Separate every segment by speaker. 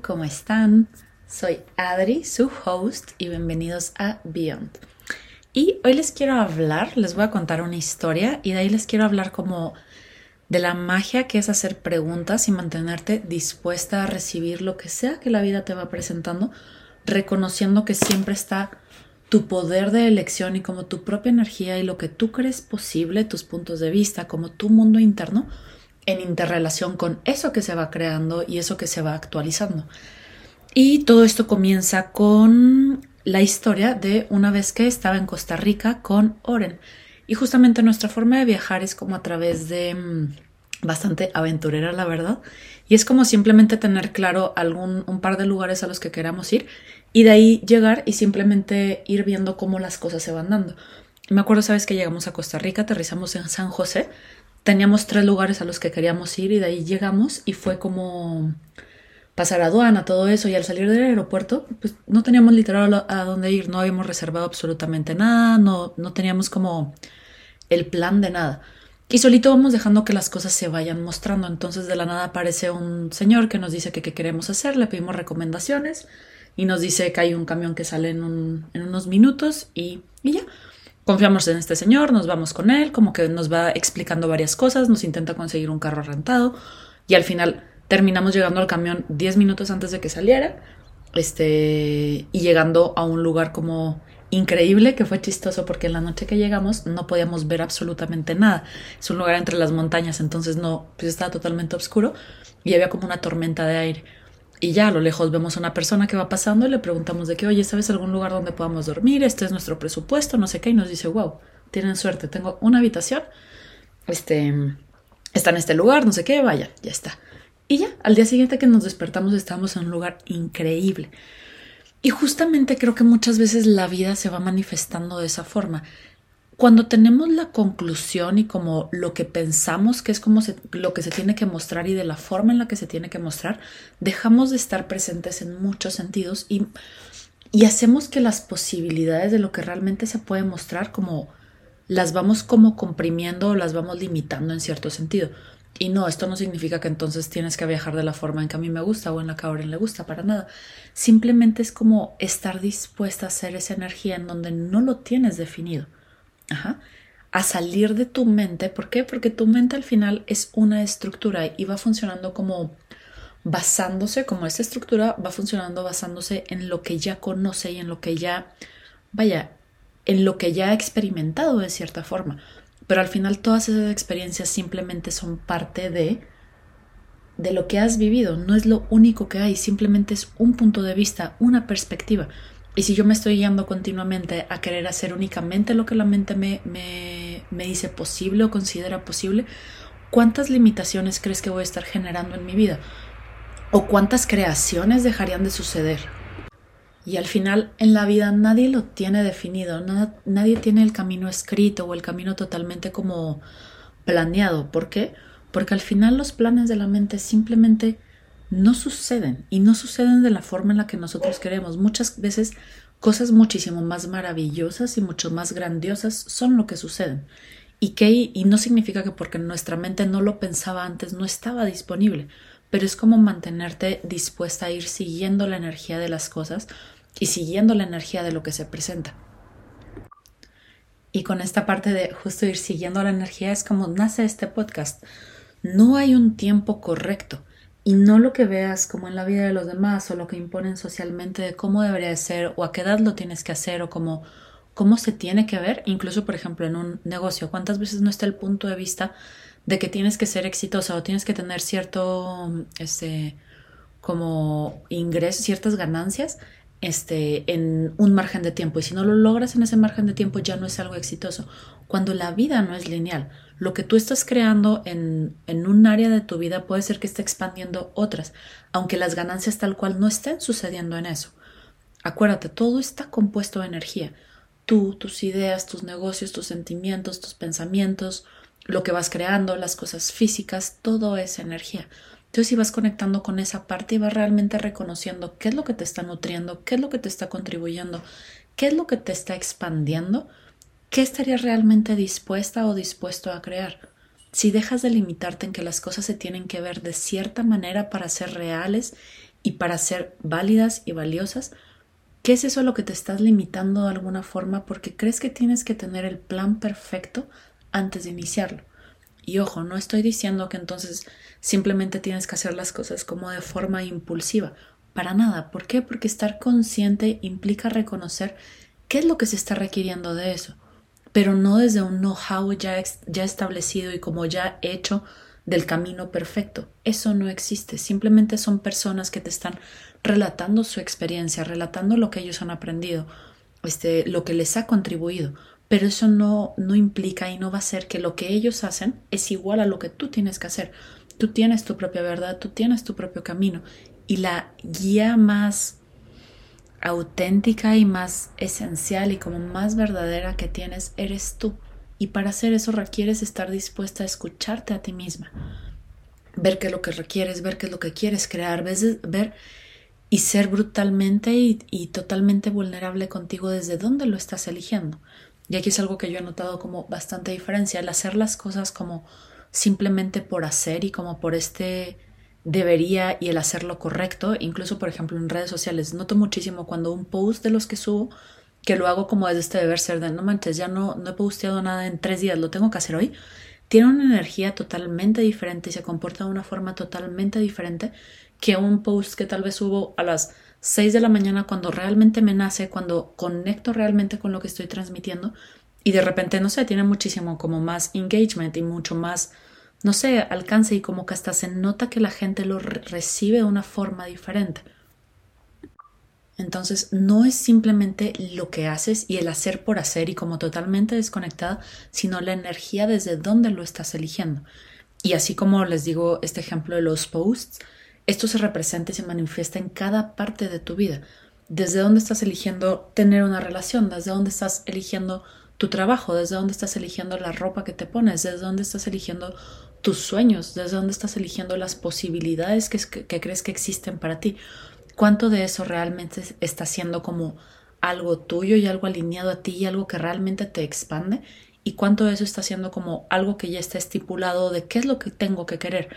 Speaker 1: ¿cómo están? Soy Adri, su host, y bienvenidos a Beyond. Y hoy les quiero hablar, les voy a contar una historia y de ahí les quiero hablar como de la magia que es hacer preguntas y mantenerte dispuesta a recibir lo que sea que la vida te va presentando, reconociendo que siempre está tu poder de elección y como tu propia energía y lo que tú crees posible, tus puntos de vista, como tu mundo interno, en interrelación con eso que se va creando y eso que se va actualizando. Y todo esto comienza con la historia de una vez que estaba en Costa Rica con Oren. Y justamente nuestra forma de viajar es como a través de mm, bastante aventurera, la verdad. Y es como simplemente tener claro algún un par de lugares a los que queramos ir y de ahí llegar y simplemente ir viendo cómo las cosas se van dando. Me acuerdo, sabes que llegamos a Costa Rica, aterrizamos en San José, teníamos tres lugares a los que queríamos ir y de ahí llegamos y fue como pasar aduana, todo eso y al salir del aeropuerto pues no teníamos literal a dónde ir, no habíamos reservado absolutamente nada, no, no teníamos como el plan de nada. Y solito vamos dejando que las cosas se vayan mostrando. Entonces de la nada aparece un señor que nos dice que qué queremos hacer, le pedimos recomendaciones y nos dice que hay un camión que sale en, en unos minutos y, y ya confiamos en este señor, nos vamos con él, como que nos va explicando varias cosas, nos intenta conseguir un carro rentado y al final terminamos llegando al camión 10 minutos antes de que saliera este, y llegando a un lugar como increíble que fue chistoso porque en la noche que llegamos no podíamos ver absolutamente nada. Es un lugar entre las montañas, entonces no, pues estaba totalmente oscuro y había como una tormenta de aire. Y ya a lo lejos vemos a una persona que va pasando y le preguntamos de que, oye, ¿sabes algún lugar donde podamos dormir? Este es nuestro presupuesto, no sé qué. Y nos dice, wow, tienen suerte, tengo una habitación, este, está en este lugar, no sé qué, vaya, ya está. Y ya, al día siguiente que nos despertamos estábamos en un lugar increíble. Y justamente creo que muchas veces la vida se va manifestando de esa forma cuando tenemos la conclusión y como lo que pensamos que es como lo que se tiene que mostrar y de la forma en la que se tiene que mostrar, dejamos de estar presentes en muchos sentidos y, y hacemos que las posibilidades de lo que realmente se puede mostrar como las vamos como comprimiendo o las vamos limitando en cierto sentido. Y no, esto no significa que entonces tienes que viajar de la forma en que a mí me gusta o en la que a Oren le gusta, para nada. Simplemente es como estar dispuesta a hacer esa energía en donde no lo tienes definido a salir de tu mente. ¿Por qué? Porque tu mente al final es una estructura y va funcionando como basándose, como esta estructura va funcionando basándose en lo que ya conoce y en lo que ya, vaya, en lo que ya ha experimentado de cierta forma. Pero al final todas esas experiencias simplemente son parte de de lo que has vivido, no es lo único que hay, simplemente es un punto de vista, una perspectiva. Y si yo me estoy guiando continuamente a querer hacer únicamente lo que la mente me, me, me, dice posible o considera posible, ¿cuántas limitaciones crees que voy a estar generando en mi vida? ¿O cuántas creaciones dejarían de suceder? Y al final en la vida nadie lo tiene definido, nada, nadie tiene el camino escrito o el camino totalmente como planeado. ¿Por qué? Porque al final los planes de la mente simplemente no suceden y no suceden de la forma en la que nosotros queremos. Muchas veces cosas muchísimo más maravillosas y mucho más grandiosas son lo que suceden. Y que y no significa que porque nuestra mente no lo pensaba antes no estaba disponible, pero es como mantenerte dispuesta a ir siguiendo la energía de las cosas y siguiendo la energía de lo que se presenta. Y con esta parte de justo ir siguiendo la energía es como nace este podcast. No hay un tiempo correcto y no lo que veas como en la vida de los demás o lo que imponen socialmente de cómo debería ser o a qué edad lo tienes que hacer o cómo, cómo se tiene que ver, incluso por ejemplo en un negocio, cuántas veces no está el punto de vista de que tienes que ser exitosa o tienes que tener cierto, este, como ingresos, ciertas ganancias este, en un margen de tiempo. Y si no lo logras en ese margen de tiempo, ya no es algo exitoso. Cuando la vida no es lineal, lo que tú estás creando en, en un área de tu vida puede ser que esté expandiendo otras, aunque las ganancias tal cual no estén sucediendo en eso. Acuérdate, todo está compuesto de energía. Tú, tus ideas, tus negocios, tus sentimientos, tus pensamientos, lo que vas creando, las cosas físicas, todo es energía. Entonces, si vas conectando con esa parte y vas realmente reconociendo qué es lo que te está nutriendo, qué es lo que te está contribuyendo, qué es lo que te está expandiendo, ¿qué estarías realmente dispuesta o dispuesto a crear? Si dejas de limitarte en que las cosas se tienen que ver de cierta manera para ser reales y para ser válidas y valiosas, ¿qué es eso lo que te estás limitando de alguna forma porque crees que tienes que tener el plan perfecto antes de iniciarlo? Y ojo, no estoy diciendo que entonces simplemente tienes que hacer las cosas como de forma impulsiva. Para nada. ¿Por qué? Porque estar consciente implica reconocer qué es lo que se está requiriendo de eso, pero no desde un know-how ya, ya establecido y como ya hecho del camino perfecto. Eso no existe. Simplemente son personas que te están relatando su experiencia, relatando lo que ellos han aprendido, este, lo que les ha contribuido. Pero eso no, no implica y no va a ser que lo que ellos hacen es igual a lo que tú tienes que hacer. Tú tienes tu propia verdad, tú tienes tu propio camino. Y la guía más auténtica y más esencial y como más verdadera que tienes eres tú. Y para hacer eso requieres estar dispuesta a escucharte a ti misma, ver qué es lo que requieres, ver qué es lo que quieres crear, ver y ser brutalmente y, totalmente vulnerable contigo desde dónde lo estás eligiendo. Y aquí es algo que yo he notado como bastante diferencia, el hacer las cosas como simplemente por hacer y como por este debería y el hacerlo correcto, incluso por ejemplo en redes sociales, noto muchísimo cuando un post de los que subo, que lo hago como desde este deber ser de no manches, ya no, no he posteado nada en tres días, lo tengo que hacer hoy, tiene una energía totalmente diferente y se comporta de una forma totalmente diferente que un post que tal vez subo a las 6 de la mañana cuando realmente me nace, cuando conecto realmente con lo que estoy transmitiendo. Y de repente, no sé, tiene muchísimo como más engagement y mucho más no sé, alcance y como que hasta se nota que la gente lo recibe de una forma diferente. Entonces, no es simplemente lo que haces y el hacer por hacer y como totalmente desconectada, sino la energía desde donde lo estás eligiendo. Y así como les digo este ejemplo de los posts, esto se representa y se manifiesta en cada parte de tu vida. Desde dónde estás eligiendo tener una relación, desde dónde estás eligiendo tu trabajo, desde dónde estás eligiendo la ropa que te pones, desde dónde estás eligiendo tus sueños, desde dónde estás eligiendo las posibilidades que, crees que existen para ti. ¿Cuánto de eso realmente está siendo como algo tuyo y algo alineado a ti y algo que realmente te expande? ¿Y cuánto de eso está siendo como algo que ya está estipulado de qué es lo que tengo que querer?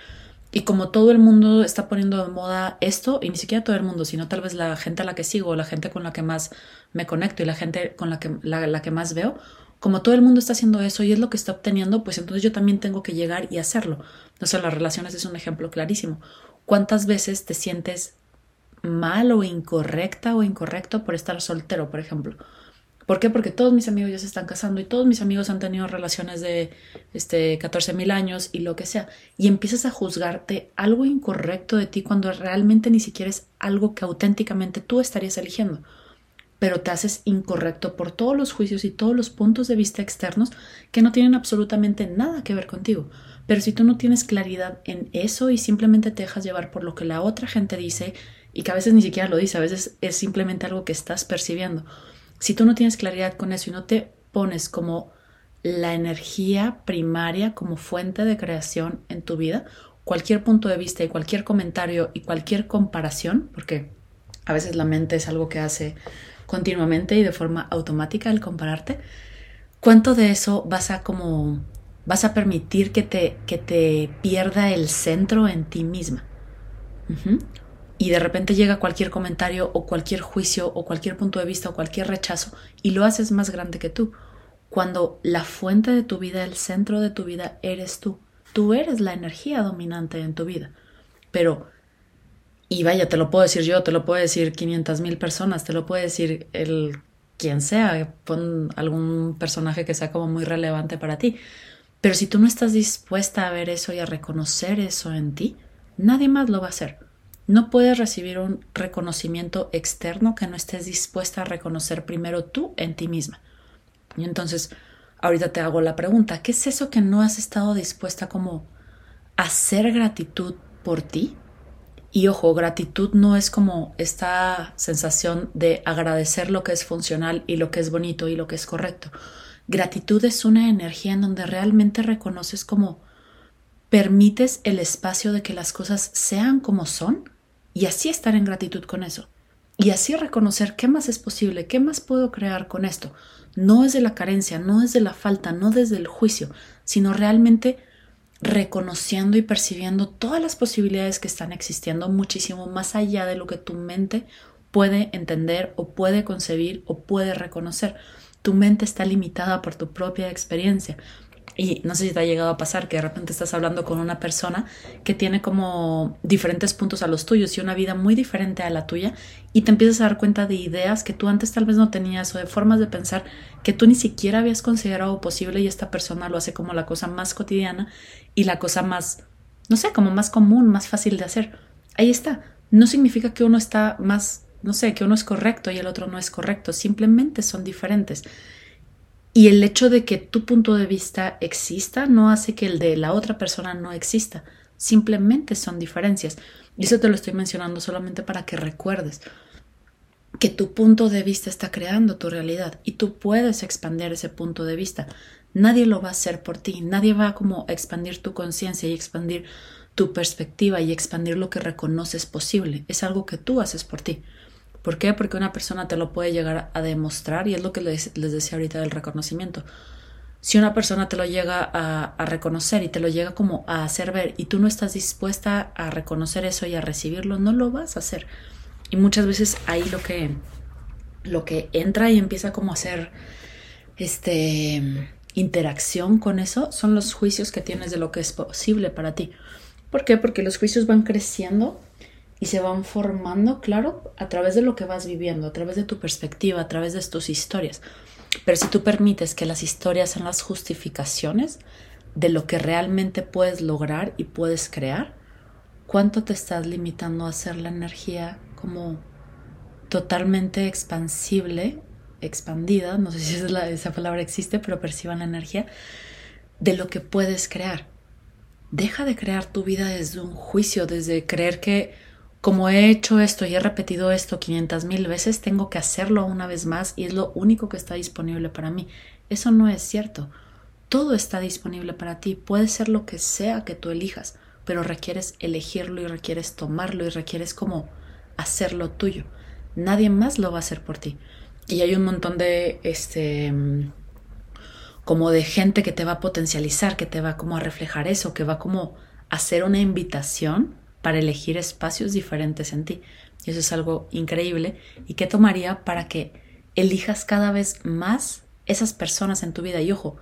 Speaker 1: Y como todo el mundo está poniendo de moda esto, y ni siquiera todo el mundo, sino tal vez la gente a la que sigo, la gente con la que más me conecto y la gente con la que, la que más veo, como todo el mundo está haciendo eso y es lo que está obteniendo, pues entonces yo también tengo que llegar y hacerlo. No sé, las relaciones es un ejemplo clarísimo. ¿Cuántas veces te sientes mal o incorrecta o incorrecto por estar soltero, por ejemplo? ¿Por qué? Porque todos mis amigos ya se están casando y todos mis amigos han tenido relaciones de este, 14 mil años y lo que sea. Y empiezas a juzgarte algo incorrecto de ti cuando realmente ni siquiera es algo que auténticamente tú estarías eligiendo pero te haces incorrecto por todos los juicios y todos los puntos de vista externos que no tienen absolutamente nada que ver contigo. Pero si tú no tienes claridad en eso y simplemente te dejas llevar por lo que la otra gente dice y que a veces ni siquiera lo dice, a veces es simplemente algo que estás percibiendo. Si tú no tienes claridad con eso y no te pones como la energía primaria como fuente de creación en tu vida, cualquier punto de vista y cualquier comentario y cualquier comparación, porque a veces la mente es algo que hace continuamente y de forma automática el compararte, ¿cuánto de eso vas a como vas a permitir que te, que te pierda el centro en ti misma? Y de repente llega cualquier comentario o cualquier juicio o cualquier punto de vista o cualquier rechazo y lo haces más grande que tú. Cuando la fuente de tu vida, el centro de tu vida eres tú. Tú eres la energía dominante en tu vida. Pero y vaya, te lo puedo decir yo, te lo puede decir 500 mil personas, te lo puede decir el quien sea, algún personaje que sea como muy relevante para ti. Pero si tú no estás dispuesta a ver eso y a reconocer eso en ti, nadie más lo va a hacer. No puedes recibir un reconocimiento externo que no estés dispuesta a reconocer primero tú en ti misma. Y entonces, ahorita te hago la pregunta, ¿qué es eso que no has estado dispuesta como a hacer gratitud por ti? Y ojo, gratitud no es como esta sensación de agradecer lo que es funcional y lo que es bonito y lo que es correcto. Gratitud es una energía en donde realmente reconoces como permites el espacio de que las cosas sean como son y así estar en gratitud con eso. Y así reconocer qué más es posible, qué más puedo crear con esto. No es de la carencia, no es de la falta, no desde el juicio, sino realmente reconociendo y percibiendo todas las posibilidades que están existiendo muchísimo más allá de lo que tu mente puede entender o puede concebir o puede reconocer. Tu mente está limitada por tu propia experiencia. Y no sé si te ha llegado a pasar que de repente estás hablando con una persona que tiene como diferentes puntos a los tuyos y una vida muy diferente a la tuya y te empiezas a dar cuenta de ideas que tú antes tal vez no tenías o de formas de pensar que tú ni siquiera habías considerado posible y esta persona lo hace como la cosa más cotidiana y la cosa más, no sé, como más común, más fácil de hacer. Ahí está. No significa que uno está más, no sé, que uno es correcto y el otro no es correcto, simplemente son diferentes. Y el hecho de que tu punto de vista exista no hace que el de la otra persona no exista. Simplemente son diferencias. Y eso te lo estoy mencionando solamente para que recuerdes que tu punto de vista está creando tu realidad y tú puedes expandir ese punto de vista. Nadie lo va a hacer por ti, nadie va a como expandir tu conciencia y expandir tu perspectiva y expandir lo que reconoces posible. Es algo que tú haces por ti. ¿Por qué? Porque una persona te lo puede llegar a demostrar y es lo que les, les decía ahorita del reconocimiento. Si una persona te lo llega a, a, reconocer y te lo llega como a hacer ver y tú no estás dispuesta a reconocer eso y a recibirlo, no lo vas a hacer. Y muchas veces ahí lo que, lo que entra y empieza como a hacer este interacción con eso son los juicios que tienes de lo que es posible para ti. ¿Por qué? Porque los juicios van creciendo y se van formando, claro, a través de lo que vas viviendo, a través de tu perspectiva, a través de tus historias. Pero si tú permites que las historias sean las justificaciones de lo que realmente puedes lograr y puedes crear, ¿cuánto te estás limitando a hacer la energía como totalmente expansible, expandida, no sé si esa palabra existe, pero perciban la energía, de lo que puedes crear? Deja de crear tu vida desde un juicio, desde creer que como he hecho esto y he repetido esto 500 mil veces, tengo que hacerlo una vez más y es lo único que está disponible para mí. Eso no es cierto. Todo está disponible para ti. Puede ser lo que sea que tú elijas, pero requieres elegirlo y requieres tomarlo y requieres como hacerlo tuyo. Nadie más lo va a hacer por ti. Y hay un montón de este como de gente que te va a potencializar, que te va como a reflejar eso, que va como a hacer una invitación para elegir espacios diferentes en ti. Y eso es algo increíble. ¿Y qué tomaría para que elijas cada vez más esas personas en tu vida? Y ojo,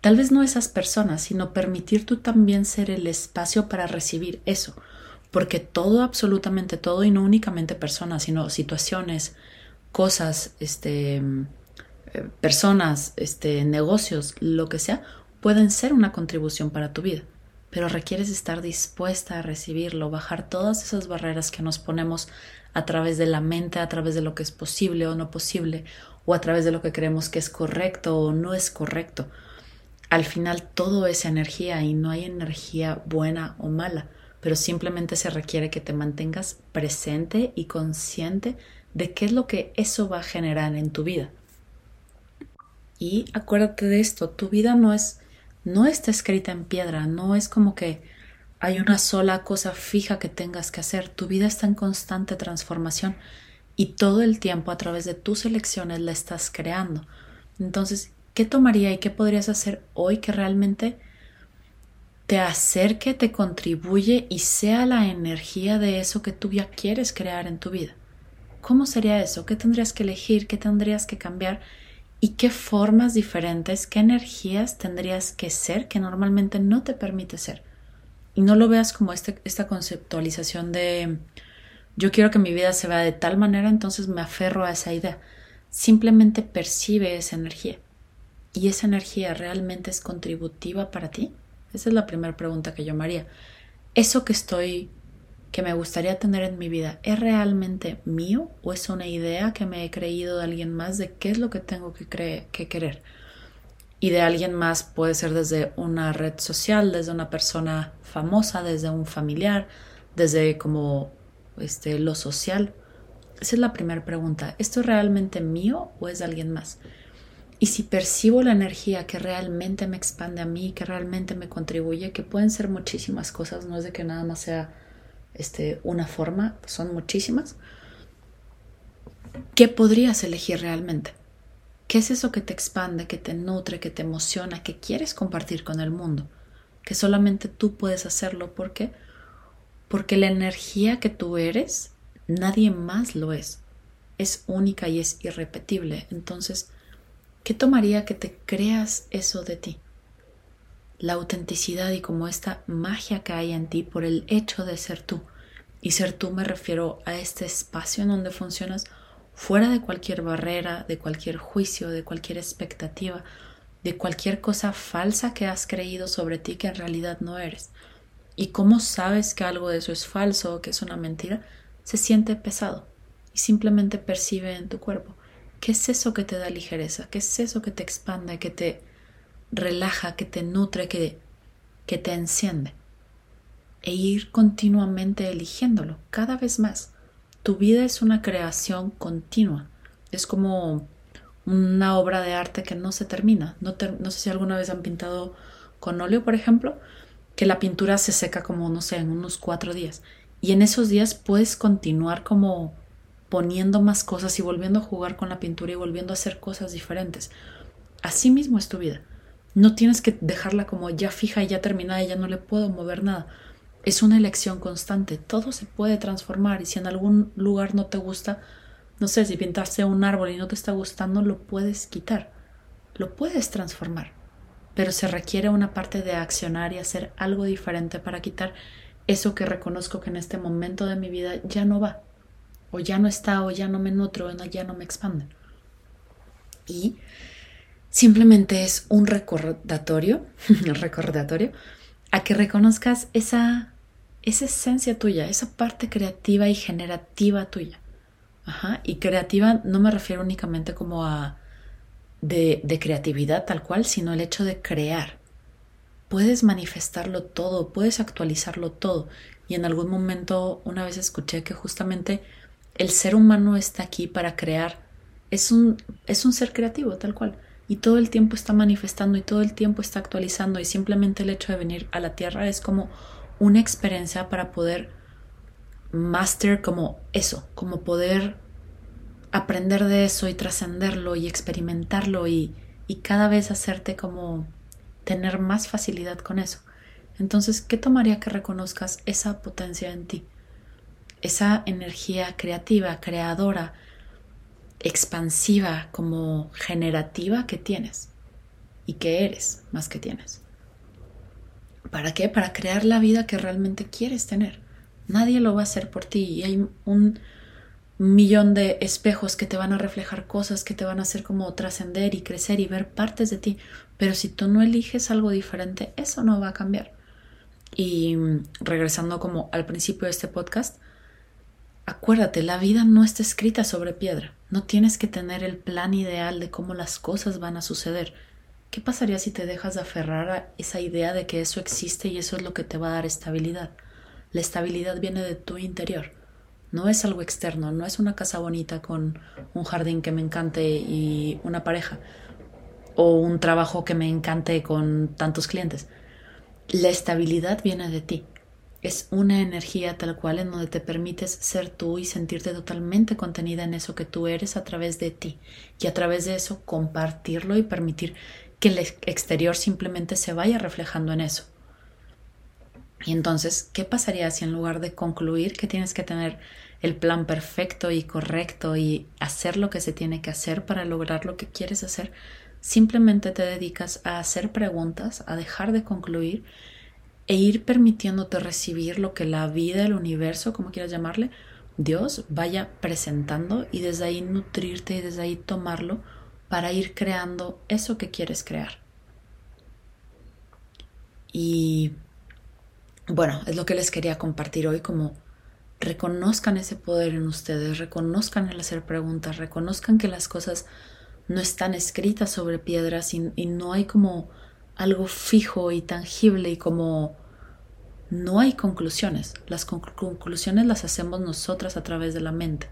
Speaker 1: tal vez no esas personas, sino permitir tú también ser el espacio para recibir eso. Porque todo, absolutamente todo, y no únicamente personas, sino situaciones, cosas, este, eh, personas, este, negocios, lo que sea, pueden ser una contribución para tu vida pero requieres estar dispuesta a recibirlo, bajar todas esas barreras que nos ponemos a través de la mente, a través de lo que es posible o no posible, o a través de lo que creemos que es correcto o no es correcto. Al final todo es energía y no hay energía buena o mala, pero simplemente se requiere que te mantengas presente y consciente de qué es lo que eso va a generar en tu vida. Y acuérdate de esto, tu vida no es no está escrita en piedra, no es como que hay una sola cosa fija que tengas que hacer, tu vida está en constante transformación y todo el tiempo a través de tus elecciones la estás creando. Entonces, ¿qué tomaría y qué podrías hacer hoy que realmente te acerque, te contribuye y sea la energía de eso que tú ya quieres crear en tu vida? ¿Cómo sería eso? ¿Qué tendrías que elegir? ¿Qué tendrías que cambiar? Y qué formas diferentes, qué energías tendrías que ser que normalmente no te permite ser. Y no lo veas como este, esta conceptualización de yo quiero que mi vida se vea de tal manera, entonces me aferro a esa idea. Simplemente percibe esa energía. ¿Y esa energía realmente es contributiva para ti? Esa es la primera pregunta que yo me haría. Eso que estoy que me gustaría tener en mi vida es realmente mío o es una idea que me he creído de alguien más de qué es lo que tengo que, que querer? Y de alguien más puede ser desde una red social, desde una persona famosa, desde un familiar, desde como este, lo social. Esa es la primera pregunta. ¿Esto es realmente mío o es de alguien más? Y si percibo la energía que realmente me expande a mí, que realmente me contribuye, que pueden ser muchísimas cosas, no es de que nada más sea este, una forma, son muchísimas. ¿Qué podrías elegir realmente? ¿Qué es eso que te expande, que te nutre, que te emociona, que quieres compartir con el mundo? que solamente tú puedes hacerlo. ¿Por qué? Porque la energía que tú eres, nadie más lo es. Es única y es irrepetible. Entonces, ¿qué tomaría que te creas eso de ti? La autenticidad y como esta magia que hay en ti por el hecho de ser tú. Y ser tú me refiero a este espacio en donde funcionas fuera de cualquier barrera, de cualquier juicio, de cualquier expectativa, de cualquier cosa falsa que has creído sobre ti que en realidad no eres. Y cómo sabes que algo de eso es falso o que es una mentira, se siente pesado y simplemente percibe en tu cuerpo. ¿Qué es eso que te da ligereza? ¿Qué es eso que te expande, que te relaja, que te nutre, que, que te enciende? E ir continuamente eligiéndolo, cada vez más. Tu vida es una creación continua. Es como una obra de arte que no se termina. No, no, sé si alguna vez han pintado con óleo, por ejemplo, que la pintura se seca como, no sé, en unos cuatro días. Y en esos días puedes continuar como poniendo más cosas y volviendo a jugar con la pintura y volviendo a hacer cosas diferentes. Así mismo es tu vida. No tienes que dejarla como ya fija y ya terminada y ya no le puedo mover nada. Es una elección constante. Todo se puede transformar y si en algún lugar no te gusta, no sé, si pintaste un árbol y no te está gustando, lo puedes quitar, lo puedes transformar, pero se requiere una parte de accionar y hacer algo diferente para quitar eso que reconozco que en este momento de mi vida ya no va, o ya no está, o ya no me nutro, o ya no me expande. Y simplemente es un recordatorio, recordatorio, a que reconozcas esa, esa esencia tuya, esa parte creativa y generativa tuya. Ajá, y creativa no me refiero únicamente como a de, de, creatividad tal cual, sino el hecho de crear. Puedes manifestarlo todo, puedes actualizarlo todo. Y en algún momento una vez escuché que justamente el ser humano está aquí para crear. Es un, es un ser creativo tal cual. Y todo el tiempo está manifestando y todo el tiempo está actualizando. Y simplemente el hecho de venir a la Tierra es como una experiencia para poder master como eso, como poder aprender de eso y trascenderlo y experimentarlo y, y cada vez hacerte como tener más facilidad con eso. Entonces, ¿qué tomaría que reconozcas esa potencia en ti? Esa energía creativa, creadora, expansiva, como generativa que tienes y que eres más que tienes. ¿Para qué? Para crear la vida que realmente quieres tener. Nadie lo va a hacer por ti y hay un millón de espejos que te van a reflejar cosas que te van a hacer como trascender y crecer y ver partes de ti. Pero si tú no eliges algo diferente, eso no va a cambiar. Y regresando como al principio de este podcast, acuérdate, la vida no está escrita sobre piedra. No tienes que tener el plan ideal de cómo las cosas van a suceder. ¿Qué pasaría si te dejas de aferrar a esa idea de que eso existe y eso es lo que te va a dar estabilidad? La estabilidad viene de tu interior. No es algo externo, no es una casa bonita con un jardín que me encante y una pareja o un trabajo que me encante con tantos clientes. La estabilidad viene de ti. Es una energía tal cual en donde te permites ser tú y sentirte totalmente contenida en eso que tú eres a través de ti y a través de eso compartirlo y permitir que el exterior simplemente se vaya reflejando en eso. Y entonces, ¿qué pasaría si en lugar de concluir que tienes que tener el plan perfecto y correcto y hacer lo que se tiene que hacer para lograr lo que quieres hacer, simplemente te dedicas a hacer preguntas, a dejar de concluir e ir permitiéndote recibir lo que la vida, el universo, como quieras llamarle, Dios vaya presentando y desde ahí nutrirte y desde ahí tomarlo para ir creando eso que quieres crear. Y bueno, es lo que les quería compartir hoy, como reconozcan ese poder en ustedes, reconozcan el hacer preguntas, reconozcan que las cosas no están escritas sobre piedras y, no hay como algo fijo y tangible y como no hay conclusiones. Las conclusiones las hacemos nosotras a través de la mente.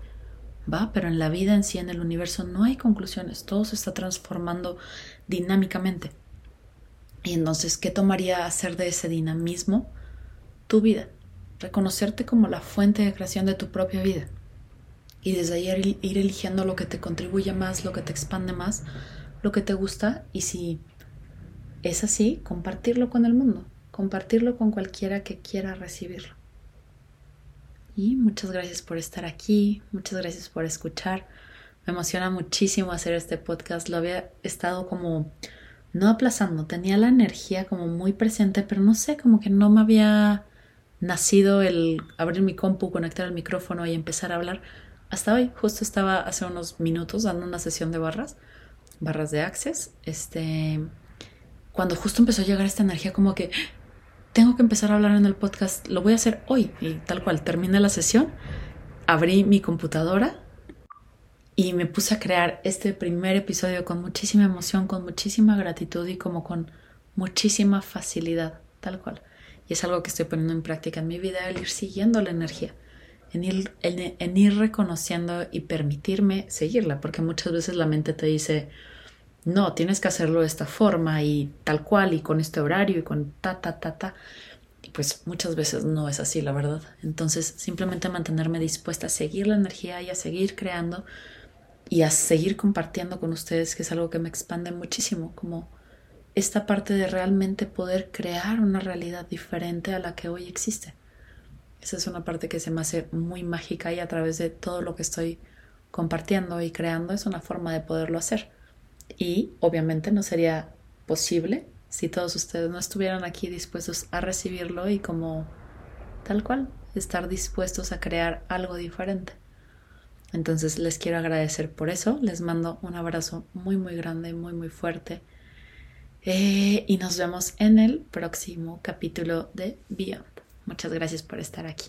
Speaker 1: ¿Va? Pero en la vida en sí, en el universo, no hay conclusiones. Todo se está transformando dinámicamente. Y entonces, ¿qué tomaría hacer de ese dinamismo? tu vida, reconocerte como la fuente de creación de tu propia vida y desde ahí ir eligiendo lo que te contribuye más, lo que te expande más, lo que te gusta y si es así, compartirlo con el mundo, compartirlo con cualquiera que quiera recibirlo. Y muchas gracias por estar aquí, muchas gracias por escuchar. Me emociona muchísimo hacer este podcast. Lo había estado como no aplazando, tenía la energía como muy presente, pero no sé, como que no me había nacido el abrir mi compu, conectar el micrófono y empezar a hablar. Hasta hoy, justo estaba hace unos minutos dando una sesión de barras, barras de Access, este, cuando justo empezó a llegar esta energía como que tengo que empezar a hablar en el podcast, lo voy a hacer hoy y tal cual, terminé la sesión, abrí mi computadora y me puse a crear este primer episodio con muchísima emoción, con muchísima gratitud y como con muchísima facilidad, tal cual. Y es algo que estoy poniendo en práctica en mi vida, el ir siguiendo la energía, en ir, en, ir reconociendo y permitirme seguirla, porque muchas veces la mente te dice, no, tienes que hacerlo de esta forma y tal cual y con este horario y con ta, ta, ta, ta. Y pues muchas veces no es así, la verdad. Entonces simplemente mantenerme dispuesta a seguir la energía y a seguir creando y a seguir compartiendo con ustedes, que es algo que me expande muchísimo, como esta parte de realmente poder crear una realidad diferente a la que hoy existe. Esa es una parte que se me hace muy mágica y a través de todo lo que estoy compartiendo y creando es una forma de poderlo hacer. Y obviamente no sería posible si todos ustedes no estuvieran aquí dispuestos a recibirlo y como tal cual, estar dispuestos a crear algo diferente. Entonces les quiero agradecer por eso, les mando un abrazo muy muy grande, muy muy fuerte eh, y nos vemos en el próximo capítulo de Beyond. Muchas gracias por estar aquí.